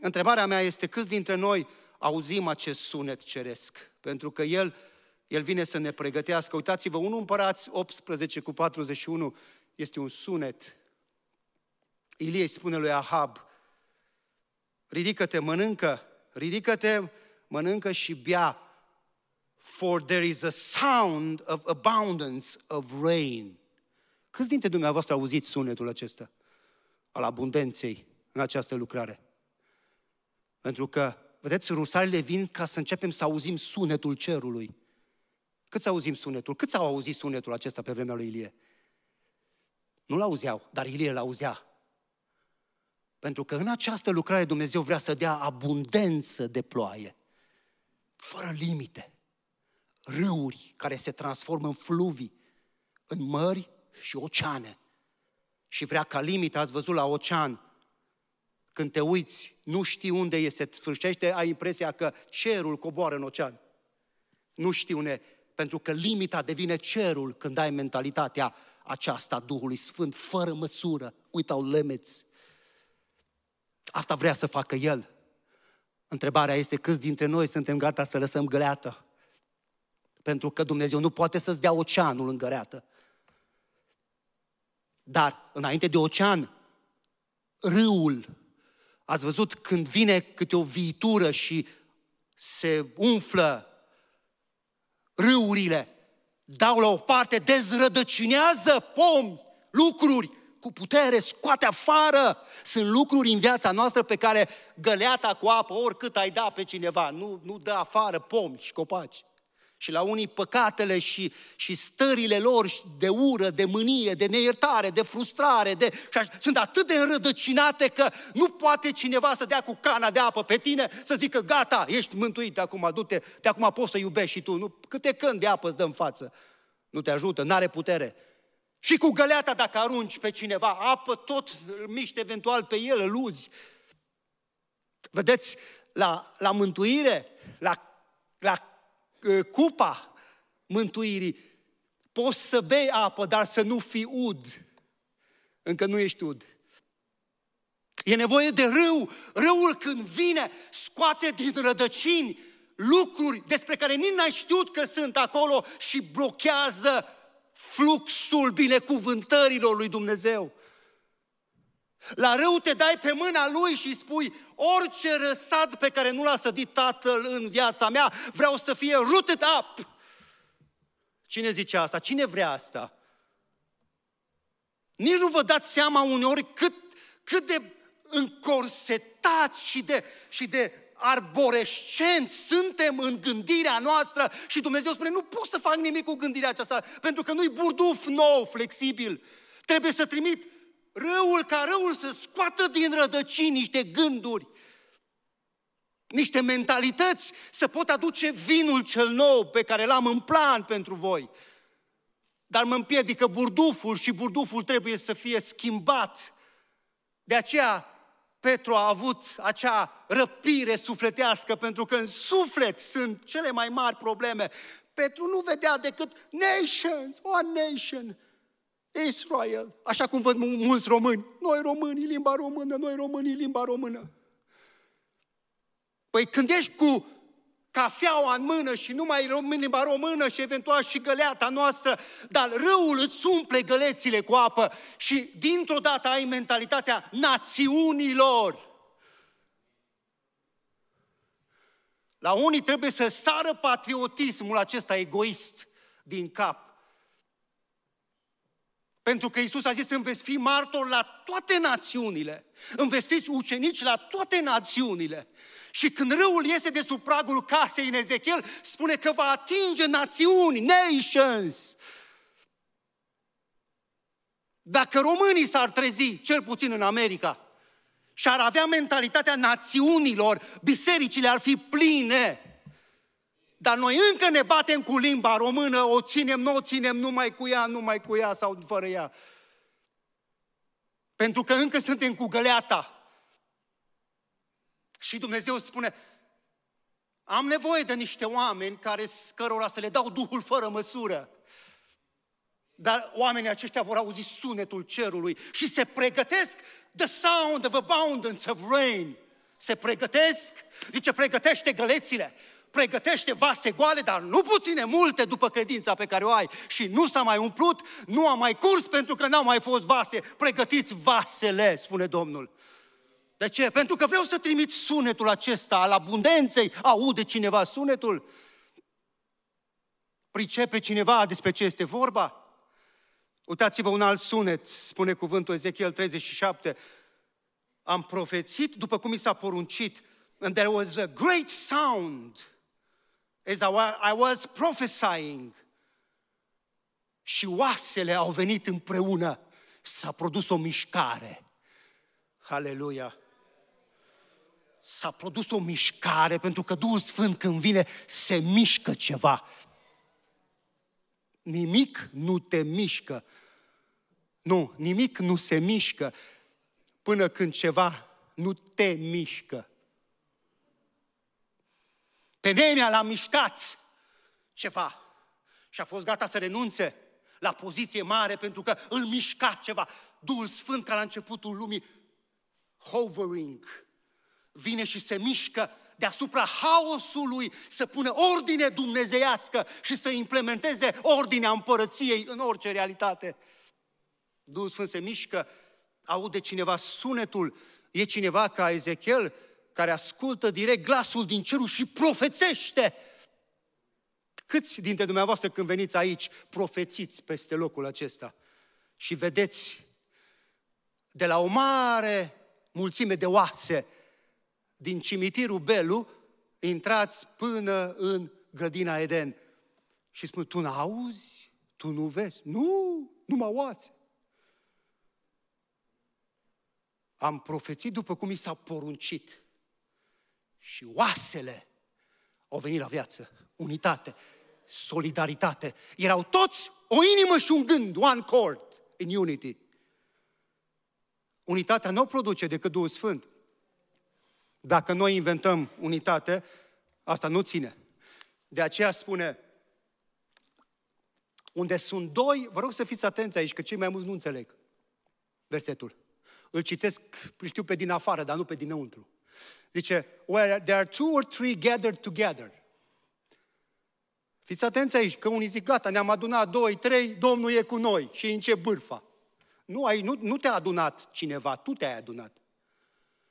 Speaker 1: Întrebarea mea este câți dintre noi auzim acest sunet ceresc? Pentru că el, el vine să ne pregătească. Uitați-vă, 1 împărați 18 cu 41 este un sunet. Ilie spune lui Ahab, ridică-te, mănâncă, ridică-te, mănâncă și bea, for there is a sound of abundance of rain. Câți dintre dumneavoastră auziți sunetul acesta al abundenței în această lucrare? Pentru că, vedeți, rusalile vin ca să începem să auzim sunetul cerului. Cât să auzim sunetul? Cât au auzit sunetul acesta pe vremea lui Ilie? Nu-l auzeau, dar Ilie l-auzea. Pentru că în această lucrare Dumnezeu vrea să dea abundență de ploaie, fără limite. Râuri care se transformă în fluvii, în mări și oceane. Și vrea ca limita, ați văzut la ocean, când te uiți, nu știi unde e, se sfârșește, ai impresia că cerul coboară în ocean. Nu știi unde, pentru că limita devine cerul când ai mentalitatea aceasta a Duhului Sfânt, fără măsură, without limits. Asta vrea să facă El. Întrebarea este câți dintre noi suntem gata să lăsăm găleată? Pentru că Dumnezeu nu poate să-ți dea oceanul în găleată. Dar, înainte de ocean, râul, ați văzut când vine câte o viitură și se umflă râurile, dau la o parte, dezrădăcinează pomi, lucruri cu putere, scoate afară. Sunt lucruri în viața noastră pe care găleata cu apă, oricât ai da pe cineva, nu, nu dă afară pomi și copaci și la unii păcatele și, și stările lor de ură, de mânie, de neiertare, de frustrare, de, și așa, sunt atât de înrădăcinate că nu poate cineva să dea cu cana de apă pe tine, să zică gata, ești mântuit de acum, du-te, de acum poți să iubești și tu. Nu, câte când de apă îți dă în față? Nu te ajută, n-are putere. Și cu găleata, dacă arunci pe cineva apă, tot miști eventual pe el, îl uzi. Vedeți, la, la mântuire, la, la Uh, cupa mântuirii. Poți să bei apă, dar să nu fii ud. Încă nu ești ud. E nevoie de râu. Râul când vine, scoate din rădăcini lucruri despre care nici n-ai știut că sunt acolo și blochează fluxul binecuvântărilor lui Dumnezeu. La rău te dai pe mâna lui și spui, orice răsad pe care nu l-a sădit Tatăl în viața mea, vreau să fie rooted up. Cine zice asta? Cine vrea asta? Nici nu vă dați seama uneori cât, cât de încorsetați și de, și de arborescenți suntem în gândirea noastră și Dumnezeu spune, nu pot să fac nimic cu gândirea aceasta, pentru că nu-i burduf nou, flexibil. Trebuie să trimit râul ca râul să scoată din rădăcini niște gânduri, niște mentalități, să pot aduce vinul cel nou pe care l-am în plan pentru voi. Dar mă împiedică burduful și burduful trebuie să fie schimbat. De aceea Petru a avut acea răpire sufletească, pentru că în suflet sunt cele mai mari probleme. Petru nu vedea decât nations, one nation, Israel, așa cum văd mulți români. Noi românii, limba română, noi românii, limba română. Păi când ești cu cafeaua în mână și numai limba română și eventual și găleata noastră, dar râul îți umple gălețile cu apă și dintr-o dată ai mentalitatea națiunilor. La unii trebuie să sară patriotismul acesta egoist din cap. Pentru că Isus a zis, îmi veți fi martor la toate națiunile. Îmi veți fi ucenici la toate națiunile. Și când râul iese de sub pragul casei în Ezechiel, spune că va atinge națiuni, nations. Dacă românii s-ar trezi, cel puțin în America, și ar avea mentalitatea națiunilor, bisericile ar fi pline dar noi încă ne batem cu limba română, o ținem, nu o ținem, numai cu ea, numai cu ea sau fără ea. Pentru că încă suntem cu găleata. Și Dumnezeu spune, am nevoie de niște oameni care, cărora să le dau Duhul fără măsură. Dar oamenii aceștia vor auzi sunetul cerului și se pregătesc the sound of abundance of rain. Se pregătesc, zice, pregătește gălețile, pregătește vase goale, dar nu puține, multe după credința pe care o ai. Și nu s-a mai umplut, nu a mai curs pentru că n-au mai fost vase. Pregătiți vasele, spune Domnul. De ce? Pentru că vreau să trimit sunetul acesta al abundenței. Aude cineva sunetul? Pricepe cineva despre ce este vorba? Uitați-vă un alt sunet, spune cuvântul Ezechiel 37. Am profețit după cum mi s-a poruncit, and there was a great sound as I was prophesying. Și oasele au venit împreună. S-a produs o mișcare. Haleluia! S-a produs o mișcare pentru că Duhul Sfânt când vine se mișcă ceva. Nimic nu te mișcă. Nu, nimic nu se mișcă până când ceva nu te mișcă. Pe Nemia l-a mișcat ceva și a fost gata să renunțe la poziție mare pentru că îl mișca ceva. Duhul Sfânt ca la începutul lumii, hovering, vine și se mișcă deasupra haosului să pună ordine dumnezeiască și să implementeze ordinea împărăției în orice realitate. Duhul Sfânt se mișcă, aude cineva sunetul, e cineva ca Ezechiel care ascultă direct glasul din cerul și profețește. Câți dintre dumneavoastră când veniți aici profețiți peste locul acesta și vedeți de la o mare mulțime de oase din cimitirul Belu, intrați până în grădina Eden. Și spun, tu n-auzi? Tu nu vezi? Nu, mă oați. Am profețit după cum mi s-a poruncit. Și oasele au venit la viață. Unitate, solidaritate. Erau toți o inimă și un gând, one cord, in unity. Unitatea nu o produce decât Duhul Sfânt. Dacă noi inventăm unitate, asta nu ține. De aceea spune, unde sunt doi, vă rog să fiți atenți aici, că cei mai mulți nu înțeleg versetul. Îl citesc, știu pe din afară, dar nu pe dinăuntru. Zice, where there are two or three gathered together. Fiți atenți aici, că unii zic, gata, ne-am adunat doi, trei, Domnul e cu noi și încep bârfa. Nu, ai, nu, nu te-a adunat cineva, tu te-ai adunat.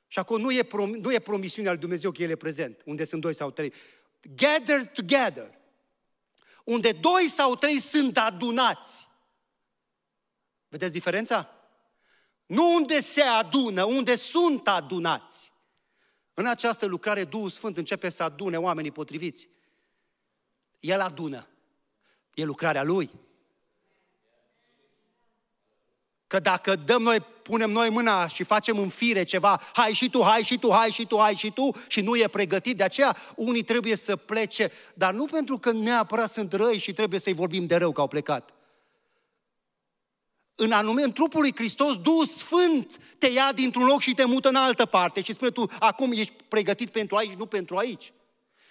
Speaker 1: Și acolo nu e, prom, nu e promisiunea lui Dumnezeu că El e prezent, unde sunt doi sau trei. Gather together. Unde doi sau trei sunt adunați. Vedeți diferența? Nu unde se adună, unde sunt adunați. În această lucrare, Duhul Sfânt începe să adune oamenii potriviți. El adună. E lucrarea Lui. Că dacă dăm noi, punem noi mâna și facem în fire ceva, hai și tu, hai și tu, hai și tu, hai și tu, și nu e pregătit, de aceea unii trebuie să plece, dar nu pentru că neapărat sunt răi și trebuie să-i vorbim de rău că au plecat. În anume, în trupul lui Hristos, Duhul Sfânt te ia dintr-un loc și te mută în altă parte și spune tu, acum ești pregătit pentru aici, nu pentru aici.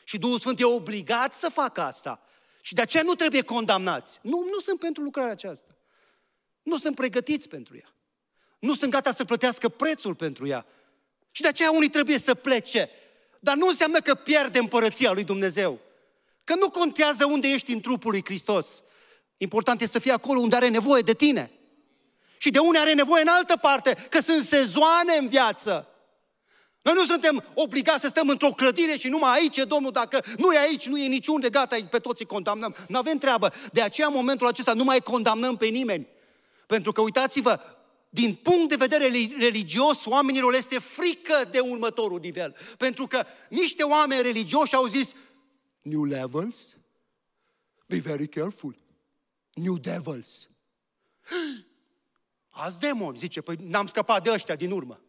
Speaker 1: Și Duhul Sfânt e obligat să facă asta. Și de aceea nu trebuie condamnați. Nu, nu sunt pentru lucrarea aceasta. Nu sunt pregătiți pentru ea. Nu sunt gata să plătească prețul pentru ea. Și de aceea unii trebuie să plece. Dar nu înseamnă că pierde împărăția lui Dumnezeu. Că nu contează unde ești în trupul lui Hristos. Important este să fii acolo unde are nevoie de tine. Și de unde are nevoie în altă parte, că sunt sezoane în viață. Noi nu suntem obligați să stăm într-o clădire și numai aici e Domnul, dacă nu e aici, nu e niciunde, gata, pe toți îi condamnăm. Nu avem treabă. De aceea, în momentul acesta, nu mai condamnăm pe nimeni. Pentru că, uitați-vă, din punct de vedere religios, oamenilor este frică de următorul nivel. Pentru că niște oameni religioși au zis, new levels, be very careful, new devils. Alți demoni, zice, păi n-am scăpat de ăștia din urmă.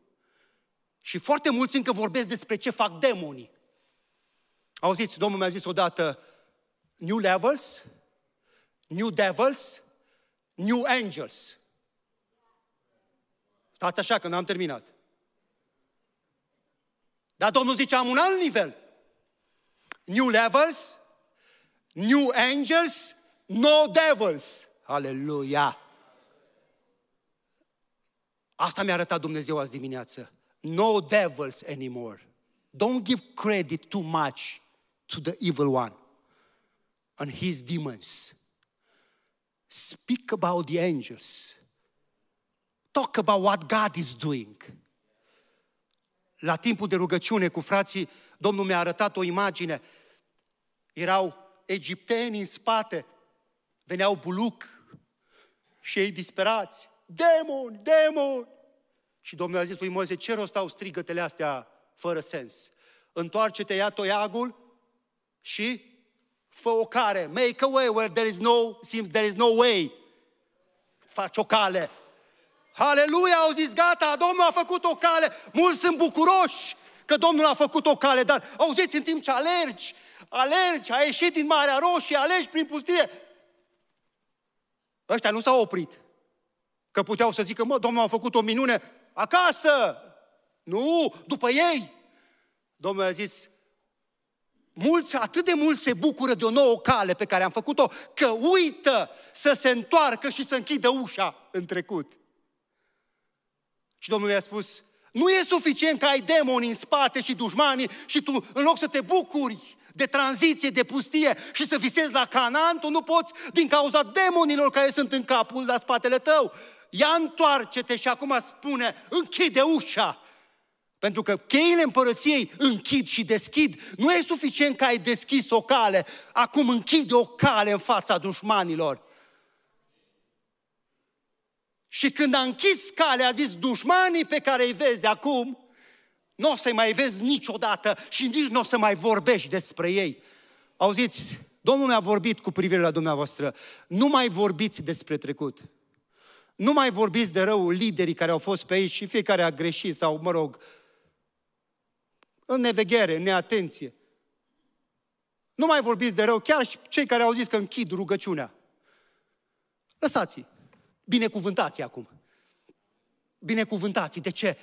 Speaker 1: Și foarte mulți încă vorbesc despre ce fac demonii. Auziți, Domnul mi-a zis odată, new levels, new devils, new angels. Stați așa că n-am terminat. Dar Domnul zice, am un alt nivel. New levels, new angels, no devils. Aleluia! Asta mi-a arătat Dumnezeu azi dimineață. No devils anymore. Don't give credit too much to the evil one and his demons. Speak about the angels. Talk about what God is doing. La timpul de rugăciune cu frații, Domnul mi-a arătat o imagine. Erau egipteni în spate, veneau buluc și ei disperați. Demoni, demoni! Și Domnul a zis lui Moise, ce rost au strigătele astea fără sens? Întoarce-te, ia toiagul și fă o care. Make a way where there is no, seems there is no way. Faci o cale. Aleluia, au zis, gata, Domnul a făcut o cale. Mulți sunt bucuroși că Domnul a făcut o cale, dar auziți, în timp ce alergi, alergi, ai ieșit din Marea Roșie, alergi prin pustie, ăștia nu s-au oprit. Că puteau să zică, mă, Domnul a făcut o minune acasă. Nu, după ei. Domnul a zis, mulți, atât de mult se bucură de o nouă cale pe care am făcut-o, că uită să se întoarcă și să închidă ușa în trecut. Și Domnul i-a spus, nu e suficient că ai demoni în spate și dușmanii și tu, în loc să te bucuri de tranziție, de pustie și să visezi la Canaan, tu nu poți din cauza demonilor care sunt în capul la spatele tău. Ia întoarce-te și acum spune, închide ușa. Pentru că cheile împărăției închid și deschid. Nu e suficient că ai deschis o cale, acum închide o cale în fața dușmanilor. Și când a închis calea, a zis, dușmanii pe care îi vezi acum, nu o să-i mai vezi niciodată și nici nu o să mai vorbești despre ei. Auziți, Domnul mi-a vorbit cu privire la dumneavoastră. Nu mai vorbiți despre trecut. Nu mai vorbiți de rău liderii care au fost pe aici și fiecare a greșit sau, mă rog, în neveghere, în neatenție. Nu mai vorbiți de rău, chiar și cei care au zis că închid rugăciunea. Lăsați-i. Binecuvântați acum. Binecuvântați. De ce?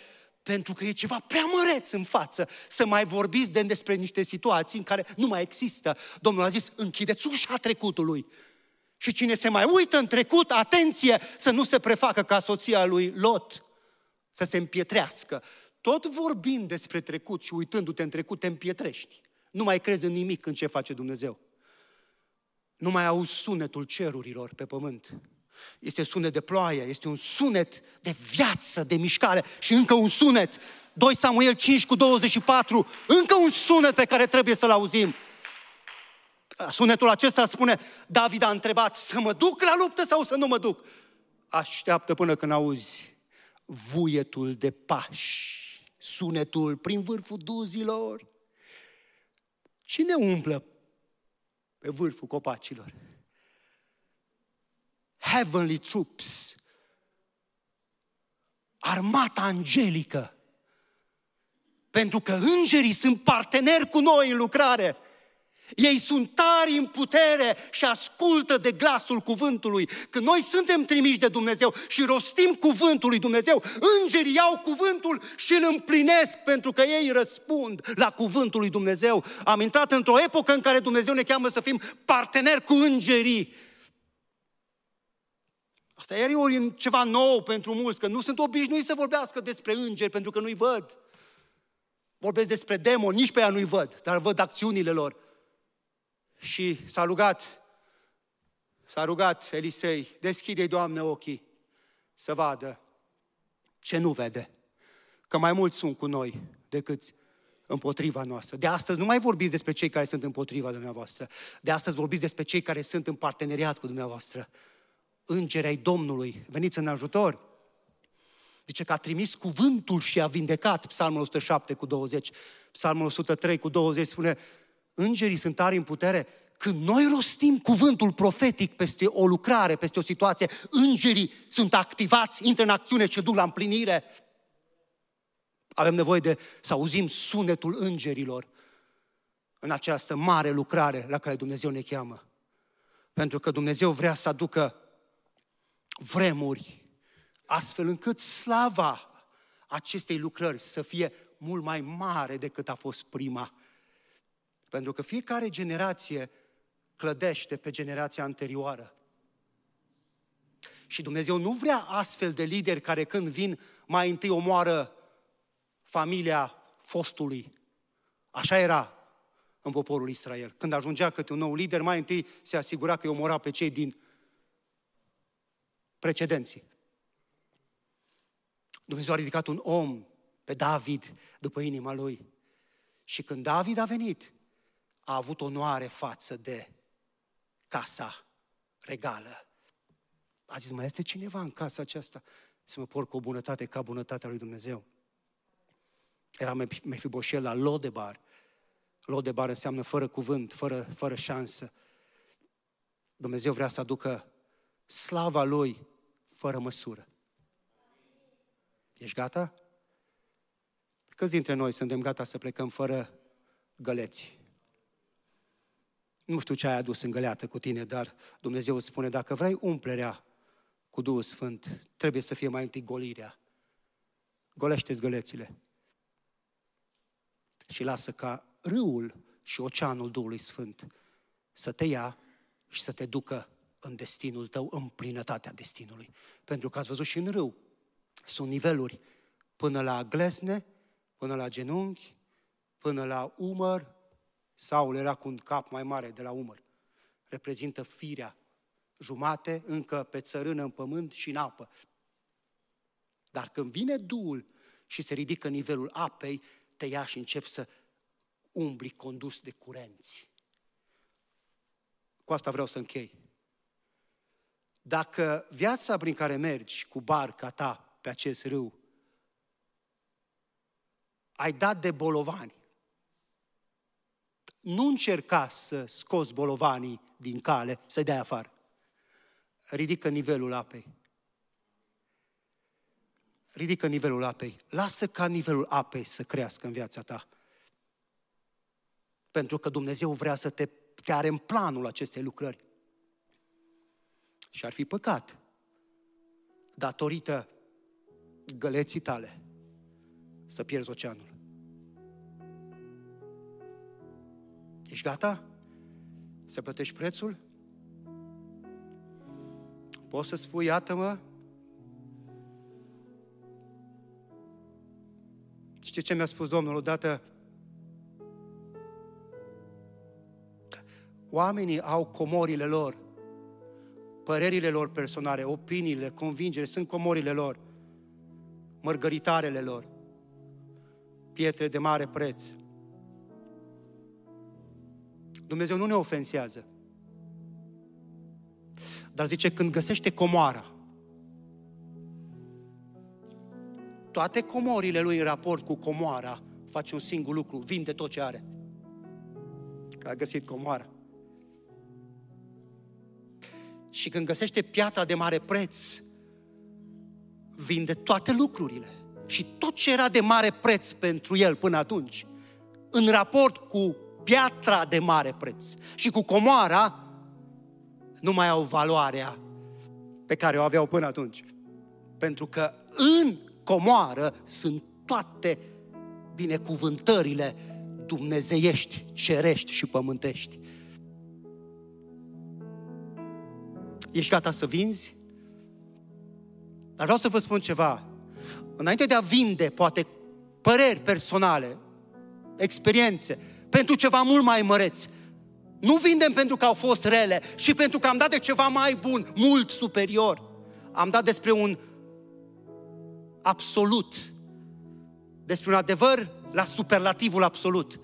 Speaker 1: Pentru că e ceva prea măreț în față să mai vorbiți de despre niște situații în care nu mai există. Domnul a zis, închideți ușa trecutului. Și cine se mai uită în trecut, atenție, să nu se prefacă ca soția lui Lot, să se împietrească. Tot vorbind despre trecut și uitându-te în trecut, te împietrești. Nu mai crezi în nimic în ce face Dumnezeu. Nu mai auzi sunetul cerurilor pe pământ. Este sunet de ploaie, este un sunet de viață, de mișcare și încă un sunet. 2 Samuel 5 cu 24, încă un sunet pe care trebuie să-l auzim. Sunetul acesta spune, David a întrebat, să mă duc la luptă sau să nu mă duc? Așteaptă până când auzi vuietul de pași, sunetul prin vârful duzilor. Cine umplă pe vârful copacilor? heavenly troops, armata angelică. Pentru că îngerii sunt parteneri cu noi în lucrare. Ei sunt tari în putere și ascultă de glasul cuvântului. Când noi suntem trimiși de Dumnezeu și rostim cuvântul lui Dumnezeu, îngerii iau cuvântul și îl împlinesc pentru că ei răspund la cuvântul lui Dumnezeu. Am intrat într-o epocă în care Dumnezeu ne cheamă să fim parteneri cu îngerii Asta iar e ceva nou pentru mulți, că nu sunt obișnuiți să vorbească despre îngeri, pentru că nu-i văd. Vorbesc despre demoni, nici pe ea nu-i văd, dar văd acțiunile lor. Și s-a rugat, s-a rugat Elisei, deschide-i, Doamne, ochii să vadă ce nu vede. Că mai mulți sunt cu noi decât împotriva noastră. De astăzi nu mai vorbiți despre cei care sunt împotriva dumneavoastră. De astăzi vorbiți despre cei care sunt în parteneriat cu dumneavoastră îngeri ai Domnului, veniți în ajutor. Zice că a trimis cuvântul și a vindecat, Psalmul 107 cu 20, Psalmul 103 cu 20 spune, îngerii sunt tari în putere, când noi rostim cuvântul profetic peste o lucrare, peste o situație, îngerii sunt activați, intră în acțiune și duc la împlinire. Avem nevoie de să auzim sunetul îngerilor în această mare lucrare la care Dumnezeu ne cheamă. Pentru că Dumnezeu vrea să aducă vremuri, astfel încât slava acestei lucrări să fie mult mai mare decât a fost prima. Pentru că fiecare generație clădește pe generația anterioară. Și Dumnezeu nu vrea astfel de lideri care când vin mai întâi omoară familia fostului. Așa era în poporul Israel. Când ajungea câte un nou lider, mai întâi se asigura că îi omora pe cei din precedenții. Dumnezeu a ridicat un om pe David după inima lui. Și când David a venit, a avut onoare față de casa regală. A zis, mai este cineva în casa aceasta să mă porc cu o bunătate ca bunătatea lui Dumnezeu? Era Mefiboshel la Lodebar. Lodebar înseamnă fără cuvânt, fără, fără șansă. Dumnezeu vrea să aducă slava Lui fără măsură. Ești gata? Câți dintre noi suntem gata să plecăm fără găleți? Nu știu ce ai adus în găleată cu tine, dar Dumnezeu îți spune, dacă vrei umplerea cu Duhul Sfânt, trebuie să fie mai întâi golirea. Golește-ți gălețile. Și lasă ca râul și oceanul Duhului Sfânt să te ia și să te ducă în destinul tău, în plinătatea destinului. Pentru că ați văzut și în râu, sunt niveluri până la glezne, până la genunchi, până la umăr, sau era cu un cap mai mare de la umăr. Reprezintă firea jumate încă pe țărână în pământ și în apă. Dar când vine Duhul și se ridică nivelul apei, te ia și începi să umbli condus de curenți. Cu asta vreau să închei. Dacă viața prin care mergi cu barca ta pe acest râu, ai dat de bolovani, nu încerca să scoți bolovanii din cale, să-i dai afară. Ridică nivelul apei. Ridică nivelul apei. Lasă ca nivelul apei să crească în viața ta. Pentru că Dumnezeu vrea să te, te are în planul acestei lucrări. Și ar fi păcat, datorită găleții tale, să pierzi oceanul. Ești gata? Să plătești prețul? Poți să spui, iată-mă? Știți ce mi-a spus Domnul odată? Oamenii au comorile lor, părerile lor personale, opiniile, convingere, sunt comorile lor, mărgăritarele lor, pietre de mare preț. Dumnezeu nu ne ofensează. Dar zice, când găsește comoara, toate comorile lui în raport cu comoara face un singur lucru, vinde tot ce are. Că a găsit comoara. Și când găsește piatra de mare preț, vinde toate lucrurile. Și tot ce era de mare preț pentru el până atunci, în raport cu piatra de mare preț și cu comoara, nu mai au valoarea pe care o aveau până atunci. Pentru că în comoară sunt toate binecuvântările dumnezeiești, cerești și pământești. Ești gata să vinzi? Dar vreau să vă spun ceva. Înainte de a vinde, poate, păreri personale, experiențe, pentru ceva mult mai măreți, nu vindem pentru că au fost rele și pentru că am dat de ceva mai bun, mult superior. Am dat despre un absolut, despre un adevăr la superlativul absolut.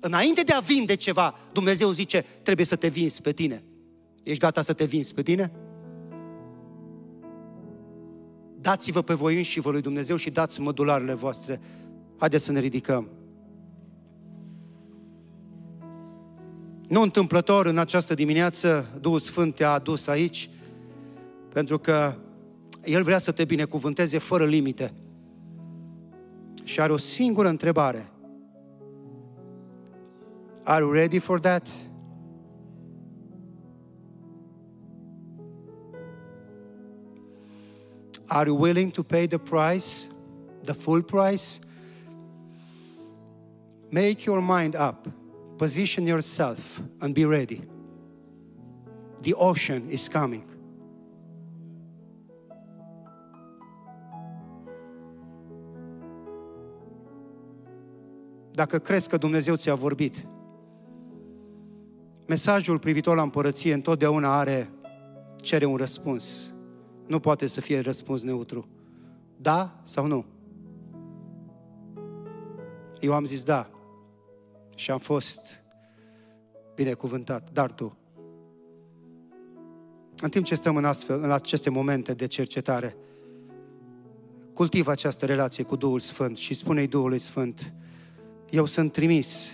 Speaker 1: Înainte de a vinde ceva, Dumnezeu zice, trebuie să te vinzi pe tine. Ești gata să te vinzi pe tine? Dați-vă pe voi și vă lui Dumnezeu și dați mădularele voastre. Haideți să ne ridicăm. Nu întâmplător în această dimineață Duhul Sfânt te-a adus aici pentru că El vrea să te binecuvânteze fără limite. Și are o singură întrebare. Are you ready for that? Are you willing to pay the price, the full price? Make your mind up. Position yourself and be ready. The ocean is coming. Dacă crezi că Dumnezeu ți-a vorbit, mesajul privitor la împărăție întotdeauna are, cere un răspuns. Nu poate să fie răspuns neutru. Da sau nu? Eu am zis da și am fost binecuvântat, dar tu. În timp ce stăm în, astfel, în aceste momente de cercetare, cultivă această relație cu Duhul Sfânt și spune-i Duhului Sfânt, eu sunt trimis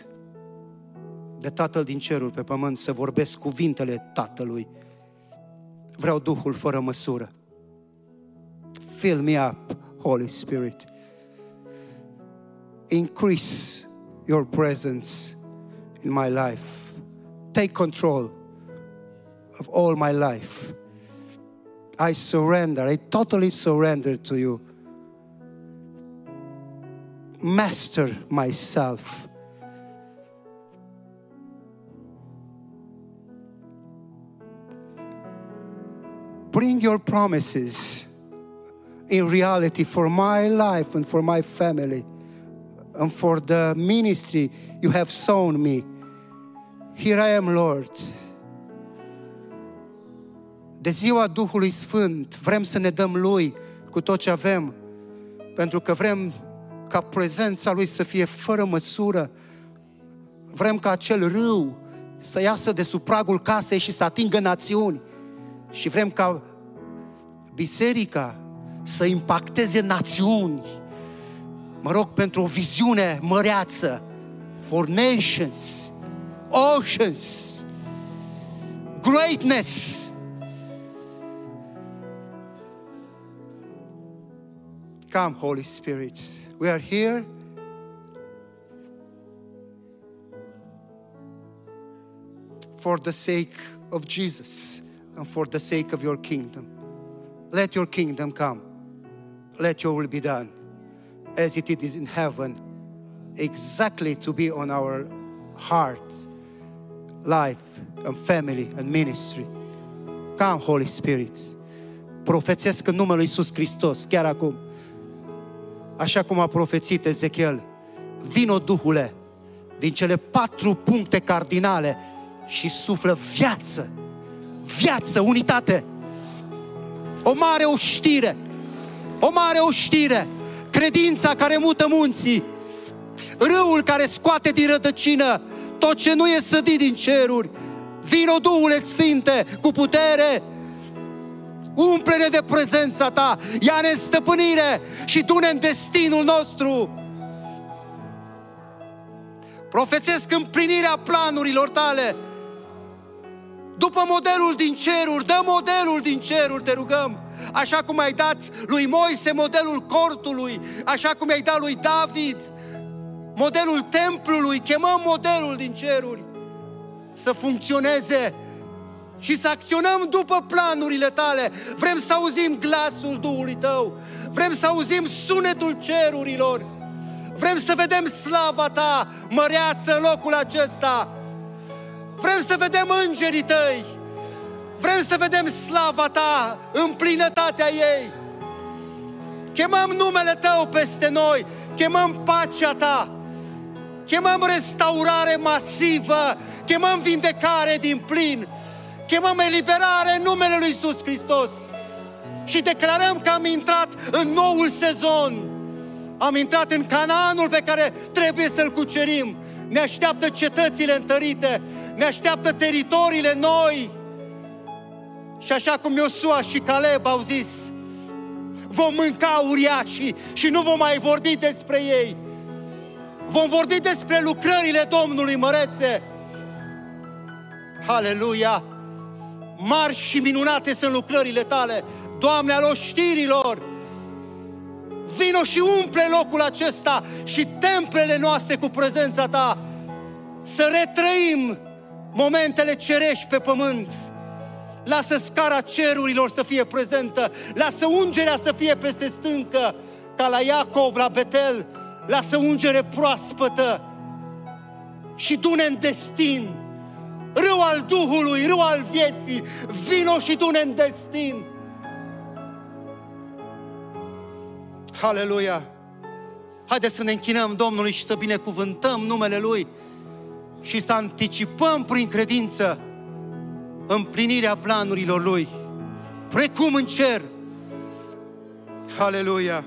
Speaker 1: de Tatăl din cerul pe pământ să vorbesc cuvintele Tatălui. Vreau Duhul fără măsură. Fill me up, Holy Spirit. Increase your presence in my life. Take control of all my life. I surrender, I totally surrender to you. Master myself. Bring your promises in reality for my life and for my family. And for the ministry you have sown me. Here I am, Lord. De ziua Duhului Sfânt vrem să ne dăm Lui cu tot ce avem, pentru că vrem ca prezența Lui să fie fără măsură. Vrem ca acel râu să iasă de sub pragul casei și să atingă națiuni. Și vrem ca biserica să impacteze națiuni. Mă rog pentru o viziune măreață. For nations, oceans, greatness. Come, Holy Spirit. We are here. For the sake of Jesus and for the sake of your kingdom. Let your kingdom come. Let your will be done as it is in heaven, exactly to be on our hearts, life, and family and ministry. Come, Holy Spirit. Profețesc în numele Lui Iisus Hristos, chiar acum. Așa cum a profețit Ezechiel. Vino, Duhule, din cele patru puncte cardinale și suflă viață, viață, unitate. O mare oștire, o mare oștire, credința care mută munții, râul care scoate din rădăcină tot ce nu e sădit din ceruri. Vino, Duhule Sfinte, cu putere, umple-ne de prezența Ta, ia-ne în stăpânire și du-ne în destinul nostru. Profețesc împlinirea planurilor Tale, după modelul din ceruri, dă modelul din ceruri, te rugăm. Așa cum ai dat lui Moise modelul cortului, așa cum ai dat lui David modelul templului, chemăm modelul din ceruri să funcționeze și să acționăm după planurile tale. Vrem să auzim glasul Duhului tău, vrem să auzim sunetul cerurilor, vrem să vedem slava ta măreață în locul acesta. Vrem să vedem îngerii tăi. Vrem să vedem slava ta în plinătatea ei. Chemăm numele tău peste noi. Chemăm pacea ta. Chemăm restaurare masivă. Chemăm vindecare din plin. Chemăm eliberare în numele Lui Iisus Hristos. Și declarăm că am intrat în noul sezon. Am intrat în Canaanul pe care trebuie să-l cucerim. Ne așteaptă cetățile întărite, ne așteaptă teritoriile noi. Și așa cum Iosua și Caleb au zis, vom mânca uriașii și nu vom mai vorbi despre ei. Vom vorbi despre lucrările Domnului mărețe. Aleluia! Mari și minunate sunt lucrările tale, Doamne al oștirilor! Vino și umple locul acesta și templele noastre cu prezența ta. Să retrăim momentele cerești pe pământ. Lasă scara cerurilor să fie prezentă, lasă ungerea să fie peste stâncă, ca la Iacov, la Betel, lasă ungere proaspătă și du în destin. Râu al Duhului, râu al vieții, vino și du în destin. Aleluia! Haideți să ne închinăm Domnului și să binecuvântăm numele Lui și să anticipăm prin credință împlinirea planurilor Lui, precum în cer. Aleluia!